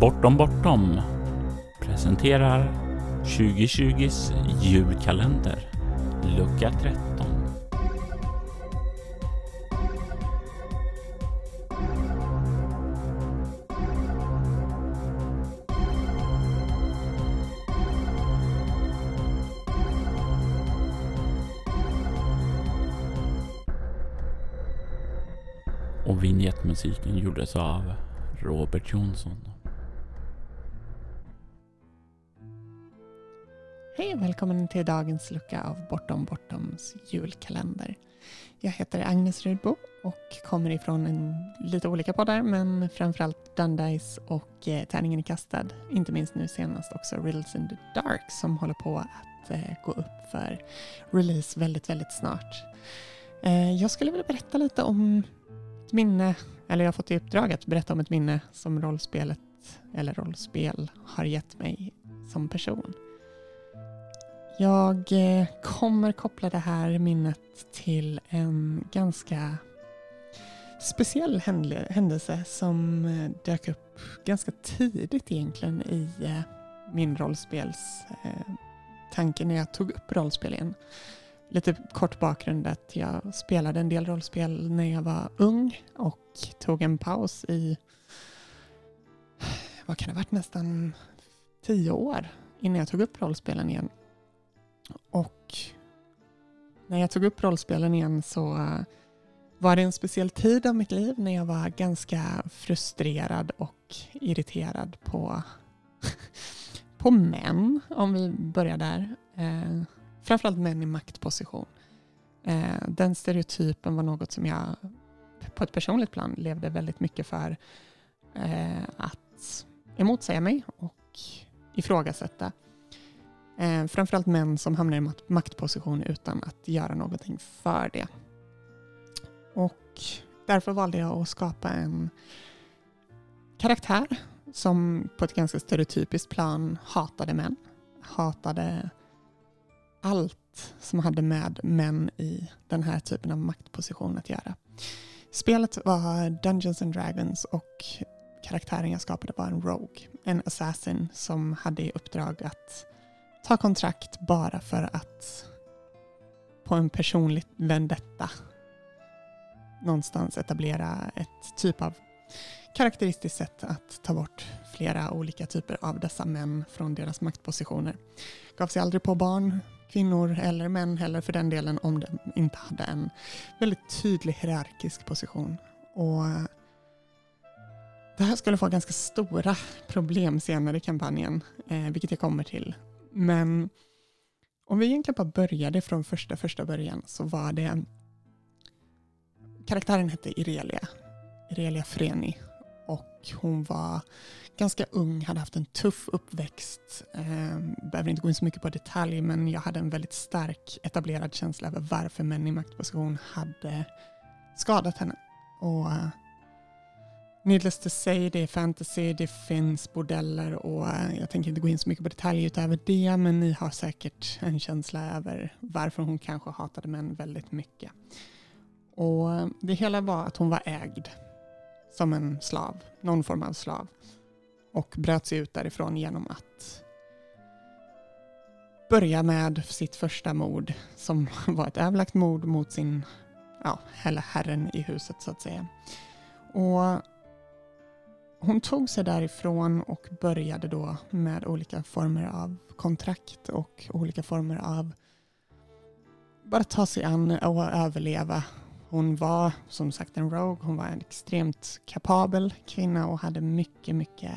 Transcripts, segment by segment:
Bortom Bortom presenterar 2020s julkalender, lucka 13. Och vignettmusiken gjordes av Robert Jonsson. Välkommen till dagens lucka av Bortom Bortoms julkalender. Jag heter Agnes Rudbo och kommer ifrån en, lite olika poddar men framförallt Dundice och eh, Tärningen är kastad. Inte minst nu senast också Riddles in the Dark som håller på att eh, gå upp för release väldigt, väldigt snart. Eh, jag skulle vilja berätta lite om ett minne, eller jag har fått i uppdrag att berätta om ett minne som rollspelet, eller rollspel, har gett mig som person. Jag eh, kommer koppla det här minnet till en ganska speciell händelse som eh, dök upp ganska tidigt egentligen i eh, min rollspels tanke när jag tog upp rollspel igen. Lite kort bakgrund att jag spelade en del rollspel när jag var ung och tog en paus i, vad kan det ha varit, nästan tio år innan jag tog upp rollspelen igen. Och när jag tog upp rollspelen igen så eh, var det en speciell tid av mitt liv när jag var ganska frustrerad och irriterad på, på män, om vi börjar där. Eh, framförallt män i maktposition. Eh, den stereotypen var något som jag på ett personligt plan levde väldigt mycket för eh, att emotsäga mig och ifrågasätta. Eh, framförallt män som hamnar i maktposition utan att göra någonting för det. Och därför valde jag att skapa en karaktär som på ett ganska stereotypiskt plan hatade män. Hatade allt som hade med män i den här typen av maktposition att göra. Spelet var Dungeons and Dragons och karaktären jag skapade var en Rogue, en assassin som hade i uppdrag att ta kontrakt bara för att på en personlig vendetta någonstans etablera ett typ av karaktäristiskt sätt att ta bort flera olika typer av dessa män från deras maktpositioner. Gav sig aldrig på barn, kvinnor eller män heller för den delen om de inte hade en väldigt tydlig hierarkisk position. Och det här skulle få ganska stora problem senare i kampanjen, eh, vilket jag kommer till. Men om vi egentligen bara började från första, första början så var det karaktären hette Irelia, Irelia Freni och hon var ganska ung, hade haft en tuff uppväxt. Ehm, behöver inte gå in så mycket på detalj men jag hade en väldigt stark etablerad känsla över varför män i maktposition hade skadat henne. Och Needless to say, det är fantasy, det finns bordeller och eh, jag tänker inte gå in så mycket på detaljer utöver det, men ni har säkert en känsla över varför hon kanske hatade män väldigt mycket. Och eh, det hela var att hon var ägd som en slav, någon form av slav, och bröt sig ut därifrån genom att börja med sitt första mord som var ett överlagt mord mot sin, ja, eller herren i huset så att säga. Och hon tog sig därifrån och började då med olika former av kontrakt och olika former av bara ta sig an och överleva. Hon var som sagt en rogue, hon var en extremt kapabel kvinna och hade mycket, mycket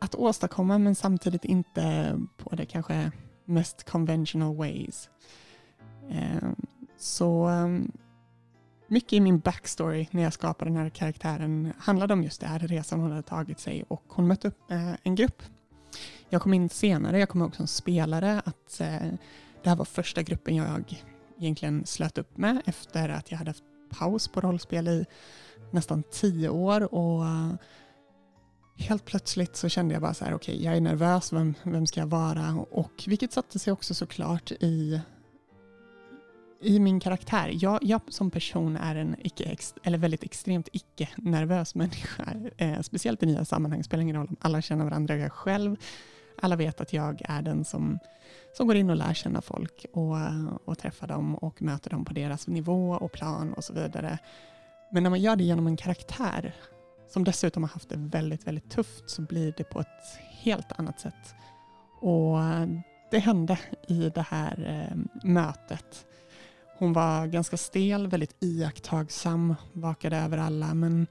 att åstadkomma men samtidigt inte på det kanske mest conventional ways. Ehm, så ehm, mycket i min backstory när jag skapade den här karaktären handlade om just det här resan hon hade tagit sig och hon mötte upp eh, en grupp. Jag kom in senare, jag kommer ihåg som spelare att eh, det här var första gruppen jag egentligen slöt upp med efter att jag hade haft paus på rollspel i nästan tio år och eh, helt plötsligt så kände jag bara så här, okej, okay, jag är nervös, vem, vem ska jag vara? Och vilket satte sig också såklart i i min karaktär, jag, jag som person är en icke, eller väldigt extremt icke-nervös människa. Eh, speciellt i nya sammanhang, spelar ingen roll om alla känner varandra, jag själv. Alla vet att jag är den som, som går in och lär känna folk och, och träffar dem och möter dem på deras nivå och plan och så vidare. Men när man gör det genom en karaktär som dessutom har haft det väldigt, väldigt tufft så blir det på ett helt annat sätt. Och det hände i det här eh, mötet. Hon var ganska stel, väldigt iakttagsam, vakade över alla men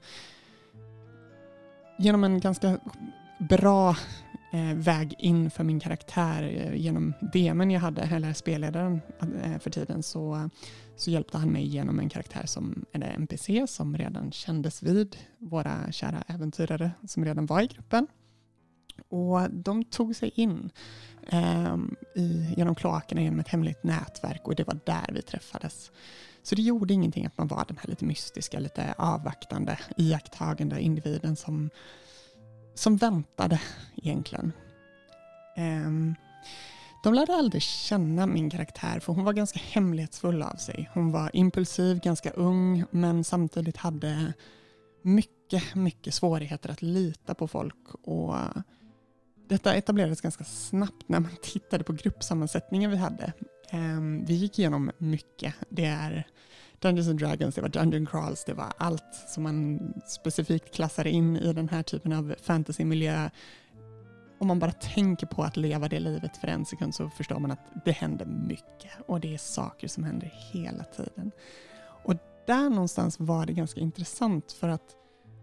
genom en ganska bra eh, väg in för min karaktär eh, genom DMen jag hade, eller spelledaren eh, för tiden, så, så hjälpte han mig genom en karaktär som en NPC som redan kändes vid våra kära äventyrare som redan var i gruppen. Och de tog sig in eh, i, genom kloakerna genom ett hemligt nätverk och det var där vi träffades. Så det gjorde ingenting att man var den här lite mystiska, lite avvaktande, iakttagande individen som, som väntade egentligen. Eh, de lärde aldrig känna min karaktär för hon var ganska hemlighetsfull av sig. Hon var impulsiv, ganska ung men samtidigt hade mycket, mycket svårigheter att lita på folk och detta etablerades ganska snabbt när man tittade på gruppsammansättningen vi hade. Um, vi gick igenom mycket. Det är Dungeons and Dragons, det var Dungeon Crawls, det var allt som man specifikt klassade in i den här typen av fantasymiljö. Om man bara tänker på att leva det livet för en sekund så förstår man att det händer mycket och det är saker som händer hela tiden. Och där någonstans var det ganska intressant för att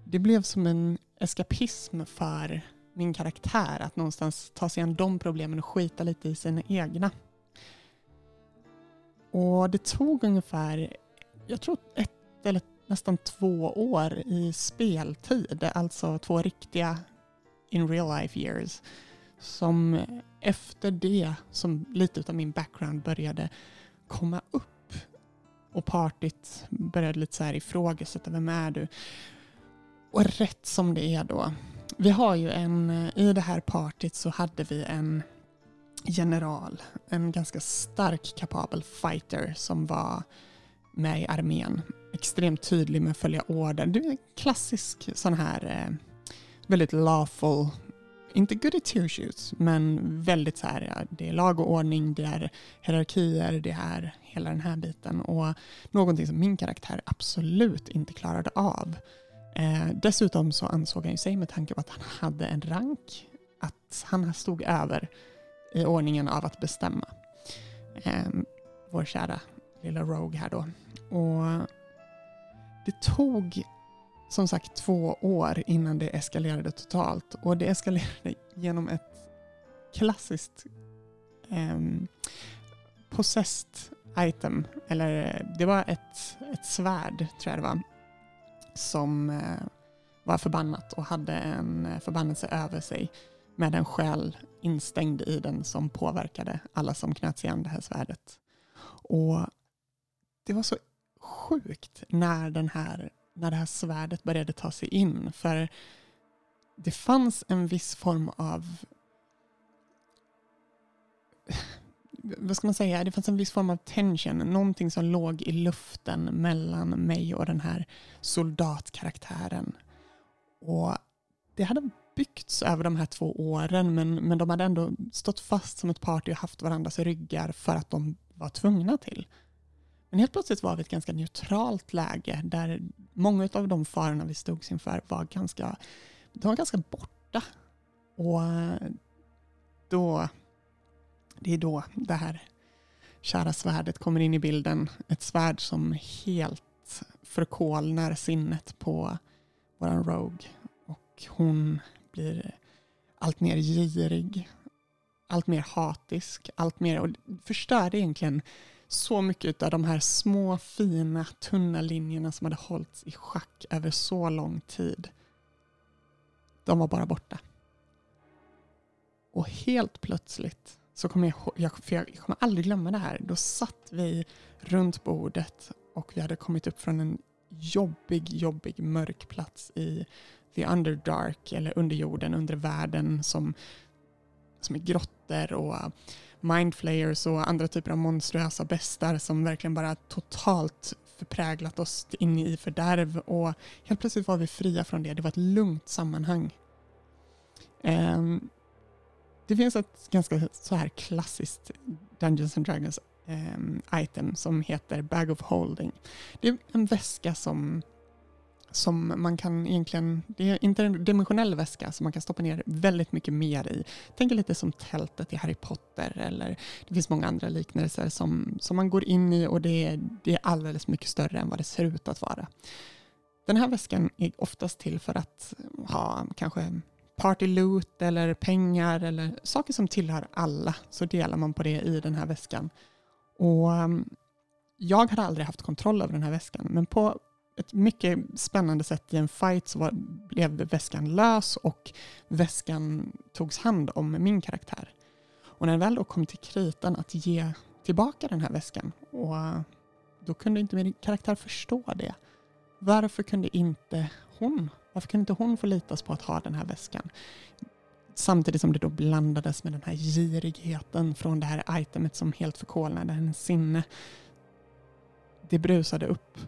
det blev som en eskapism för min karaktär att någonstans ta sig an de problemen och skita lite i sina egna. Och det tog ungefär, jag tror ett eller nästan två år i speltid, alltså två riktiga in real life years, som efter det, som lite av min background började komma upp och partyt började lite så här ifrågasätta, vem är du? Och rätt som det är då vi har ju en, eh, i det här partyt så hade vi en general, en ganska stark kapabel fighter som var med i armén. Extremt tydlig med att följa order. Det är en klassisk sån här eh, väldigt lawful, inte goody two shoes, men väldigt så här, ja, det är lag och ordning, det är hierarkier, det är hela den här biten och någonting som min karaktär absolut inte klarade av. Eh, dessutom så ansåg han ju sig med tanke på att han hade en rank att han stod över i ordningen av att bestämma. Eh, vår kära lilla Rogue här då. Och det tog som sagt två år innan det eskalerade totalt och det eskalerade genom ett klassiskt eh, possessed item, eller eh, det var ett, ett svärd tror jag det var, som eh, var förbannat och hade en eh, förbannelse över sig med en själ instängd i den som påverkade alla som knöt sig an det här svärdet. Och det var så sjukt när, den här, när det här svärdet började ta sig in. För det fanns en viss form av vad ska man säga, det fanns en viss form av tension, någonting som låg i luften mellan mig och den här soldatkaraktären. Och det hade byggts över de här två åren men, men de hade ändå stått fast som ett party och haft varandras ryggar för att de var tvungna till. Men helt plötsligt var vi ett ganska neutralt läge där många av de farorna vi stod inför var ganska, de var ganska borta. Och då det är då det här kära svärdet kommer in i bilden. Ett svärd som helt förkolnar sinnet på våran Rogue. Och hon blir allt mer girig, allt mer hatisk, allt mer och förstör egentligen så mycket av de här små fina tunna linjerna som hade hållits i schack över så lång tid. De var bara borta. Och helt plötsligt så kommer jag, jag, jag kommer aldrig glömma det här. Då satt vi runt bordet och vi hade kommit upp från en jobbig, jobbig mörk plats i the underdark eller under jorden, under världen som som är grottor och mindflayers och andra typer av monstruösa bestar som verkligen bara totalt förpräglat oss in i fördärv och helt plötsligt var vi fria från det. Det var ett lugnt sammanhang. Um, det finns ett ganska så här klassiskt Dungeons and Dragons eh, item som heter Bag of Holding. Det är en väska som som man kan egentligen, det är inte en dimensionell väska som man kan stoppa ner väldigt mycket mer i. Tänk lite som tältet i Harry Potter eller det finns många andra liknelser som, som man går in i och det är, det är alldeles mycket större än vad det ser ut att vara. Den här väskan är oftast till för att ha kanske party loot eller pengar eller saker som tillhör alla så delar man på det i den här väskan. Och um, jag hade aldrig haft kontroll över den här väskan men på ett mycket spännande sätt i en fight så var, blev väskan lös och väskan togs hand om min karaktär. Och när det väl då kom till kritan att ge tillbaka den här väskan och uh, då kunde inte min karaktär förstå det. Varför kunde inte hon, varför kunde inte hon få litas på att ha den här väskan? Samtidigt som det då blandades med den här girigheten från det här itemet som helt förkolnade hennes sinne. Det brusade upp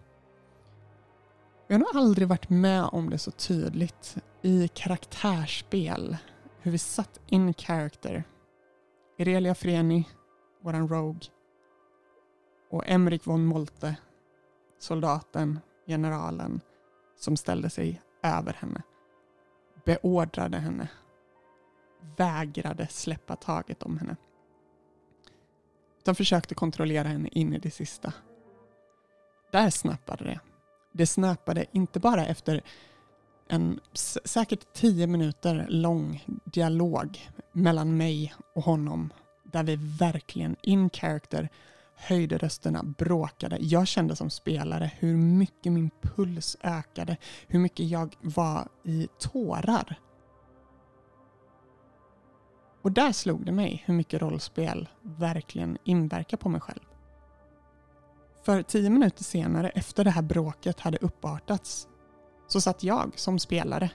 jag har nog aldrig varit med om det så tydligt i karaktärsspel. Hur vi satt in character. Irelia Freni, våran Rogue. Och Emrik von Molte, soldaten, generalen, som ställde sig över henne. Beordrade henne. Vägrade släppa taget om henne. Utan försökte kontrollera henne in i det sista. Där snappade det det snappade inte bara efter en säkert tio minuter lång dialog mellan mig och honom där vi verkligen in character höjde rösterna, bråkade. Jag kände som spelare hur mycket min puls ökade, hur mycket jag var i tårar. Och där slog det mig hur mycket rollspel verkligen inverkar på mig själv. För tio minuter senare, efter det här bråket hade uppartats, så satt jag som spelare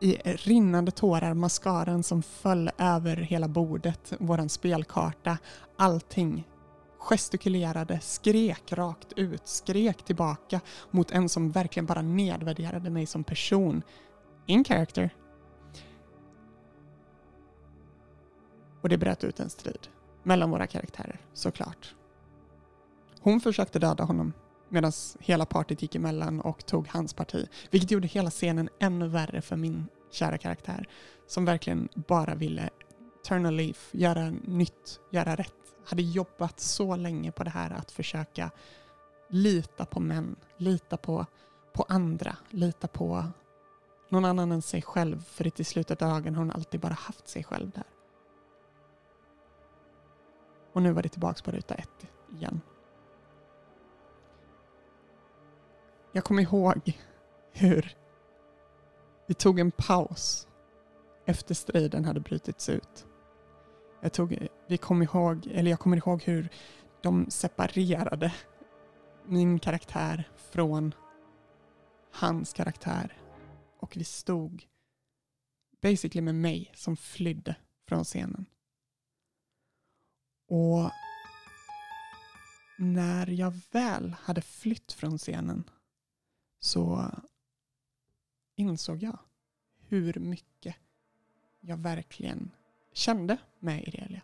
i rinnande tårar, mascaran som föll över hela bordet, våran spelkarta, allting. Gestikulerade, skrek rakt ut, skrek tillbaka mot en som verkligen bara nedvärderade mig som person. In character. Och det bröt ut en strid mellan våra karaktärer, såklart. Hon försökte döda honom medan hela partiet gick emellan och tog hans parti. Vilket gjorde hela scenen ännu värre för min kära karaktär. Som verkligen bara ville turn a leaf, göra nytt, göra rätt. Hade jobbat så länge på det här att försöka lita på män, lita på, på andra, lita på någon annan än sig själv. För i slutet av dagen har hon alltid bara haft sig själv där. Och nu var det tillbaka på ruta ett igen. Jag kommer ihåg hur vi tog en paus efter striden hade brutits ut. Jag, tog, vi kom ihåg, eller jag kommer ihåg hur de separerade min karaktär från hans karaktär. Och vi stod basically med mig som flydde från scenen. Och när jag väl hade flytt från scenen så insåg jag hur mycket jag verkligen kände med Irelia.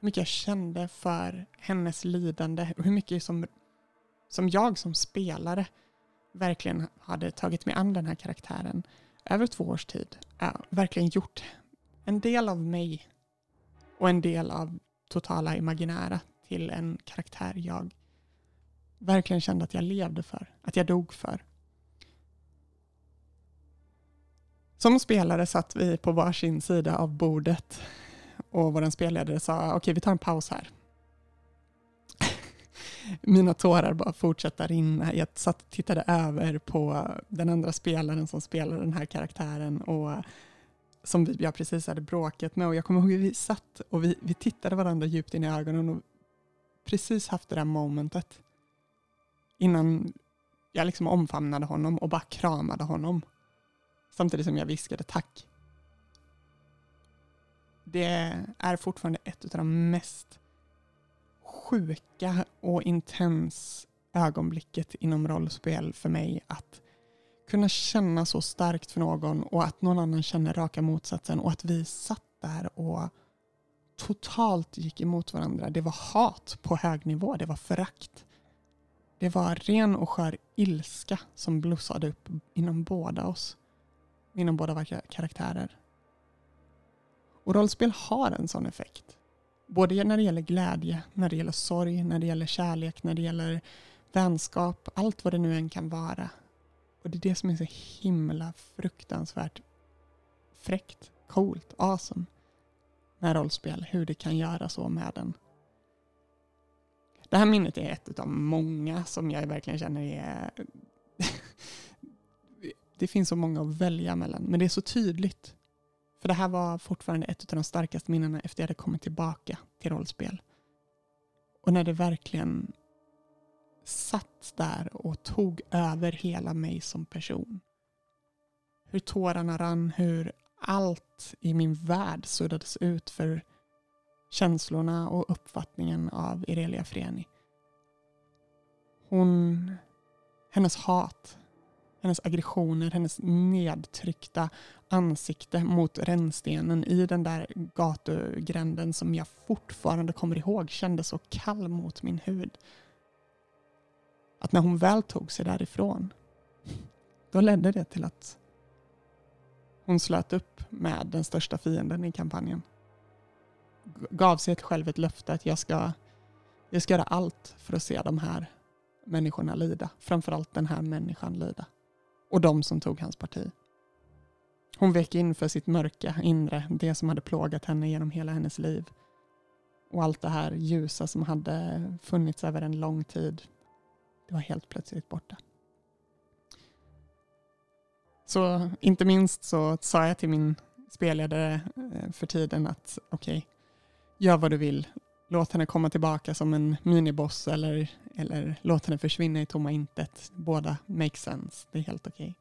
Hur mycket jag kände för hennes lidande och hur mycket som, som jag som spelare verkligen hade tagit mig an den här karaktären över två års tid. Ja, verkligen gjort en del av mig och en del av totala imaginära till en karaktär jag verkligen kände att jag levde för, att jag dog för. Som spelare satt vi på varsin sida av bordet och vår spelledare sa okej okay, vi tar en paus här. Mina tårar bara fortsätter rinna. Jag satt och tittade över på den andra spelaren som spelar den här karaktären och som jag precis hade bråkat med och jag kommer ihåg hur vi satt och vi, vi tittade varandra djupt in i ögonen och precis haft det där momentet innan jag liksom omfamnade honom och bara kramade honom samtidigt som jag viskade tack det är fortfarande ett av de mest sjuka och intens ögonblicket inom rollspel för mig att kunna känna så starkt för någon och att någon annan känner raka motsatsen och att vi satt där och totalt gick emot varandra. Det var hat på hög nivå, det var förakt. Det var ren och skör ilska som blossade upp inom båda oss. Inom båda våra karaktärer. Och rollspel har en sån effekt. Både när det gäller glädje, när det gäller sorg, när det gäller kärlek, när det gäller vänskap, allt vad det nu än kan vara. Och det är det som är så himla fruktansvärt fräckt, coolt, awesome med rollspel, hur det kan göra så med den. Det här minnet är ett av många som jag verkligen känner är... det finns så många att välja mellan, men det är så tydligt. För det här var fortfarande ett av de starkaste minnena efter jag hade kommit tillbaka till rollspel. Och när det verkligen satt där och tog över hela mig som person. Hur tårarna rann, hur allt i min värld suddades ut för känslorna och uppfattningen av Irelia Freni. Hon, hennes hat, hennes aggressioner, hennes nedtryckta ansikte mot rännstenen i den där gatugränden som jag fortfarande kommer ihåg kändes så kall mot min hud. Att när hon väl tog sig därifrån, då ledde det till att hon slöt upp med den största fienden i kampanjen. Gav sig själv ett löfte att jag ska, jag ska göra allt för att se de här människorna lida. Framförallt den här människan lida. Och de som tog hans parti. Hon vek in för sitt mörka inre, det som hade plågat henne genom hela hennes liv. Och allt det här ljusa som hade funnits över en lång tid, det var helt plötsligt borta. Så inte minst så sa jag till min spelledare eh, för tiden att okej, okay, gör vad du vill. Låt henne komma tillbaka som en miniboss eller, eller låt henne försvinna i tomma intet. Båda make sense, det är helt okej.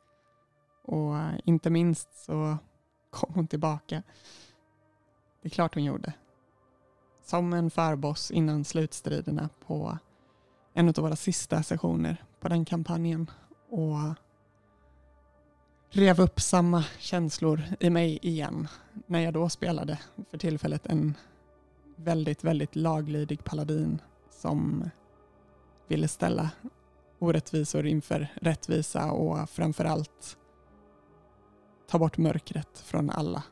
Okay. Och eh, inte minst så kom hon tillbaka. Det är klart hon gjorde. Som en förboss innan slutstriderna på en av våra sista sessioner på den kampanjen. Och rev upp samma känslor i mig igen när jag då spelade för tillfället en väldigt, väldigt laglydig paladin som ville ställa orättvisor inför rättvisa och framförallt ta bort mörkret från alla.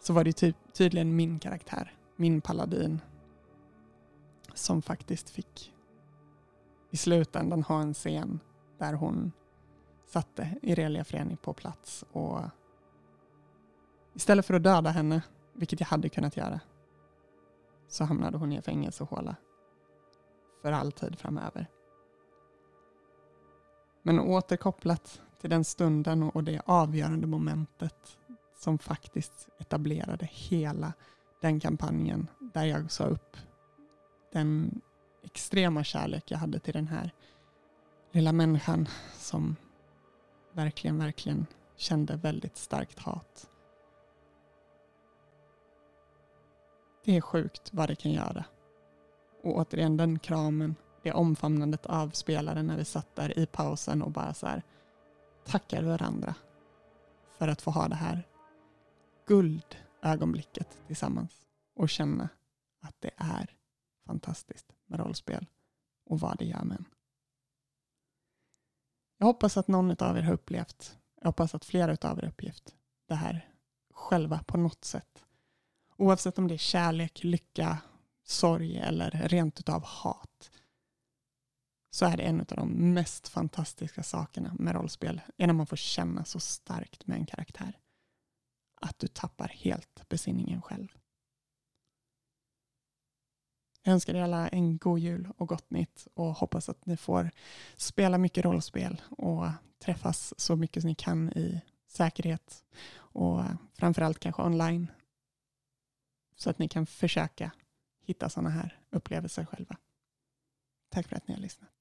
Så var det ty tydligen min karaktär, min paladin, som faktiskt fick i slutändan ha en scen där hon satte Irelia Freni på plats och istället för att döda henne, vilket jag hade kunnat göra, så hamnade hon i en fängelsehåla för all tid framöver. Men återkopplat till den stunden och det avgörande momentet som faktiskt etablerade hela den kampanjen där jag sa upp den extrema kärlek jag hade till den här lilla människan som verkligen, verkligen kände väldigt starkt hat. Det är sjukt vad det kan göra. Och återigen den kramen, det omfamnandet av spelaren när vi satt där i pausen och bara så här tackar varandra för att få ha det här guldögonblicket tillsammans och känna att det är fantastiskt med rollspel och vad det gör med en. Jag hoppas att någon av er har upplevt, jag hoppas att flera av er har upplevt det här själva på något sätt. Oavsett om det är kärlek, lycka, sorg eller rent utav hat så är det en av de mest fantastiska sakerna med rollspel är när man får känna så starkt med en karaktär att du tappar helt besinningen själv. Jag önskar er alla en god jul och gott nytt och hoppas att ni får spela mycket rollspel och träffas så mycket som ni kan i säkerhet och framförallt kanske online så att ni kan försöka hitta sådana här upplevelser själva. Tack för att ni har lyssnat.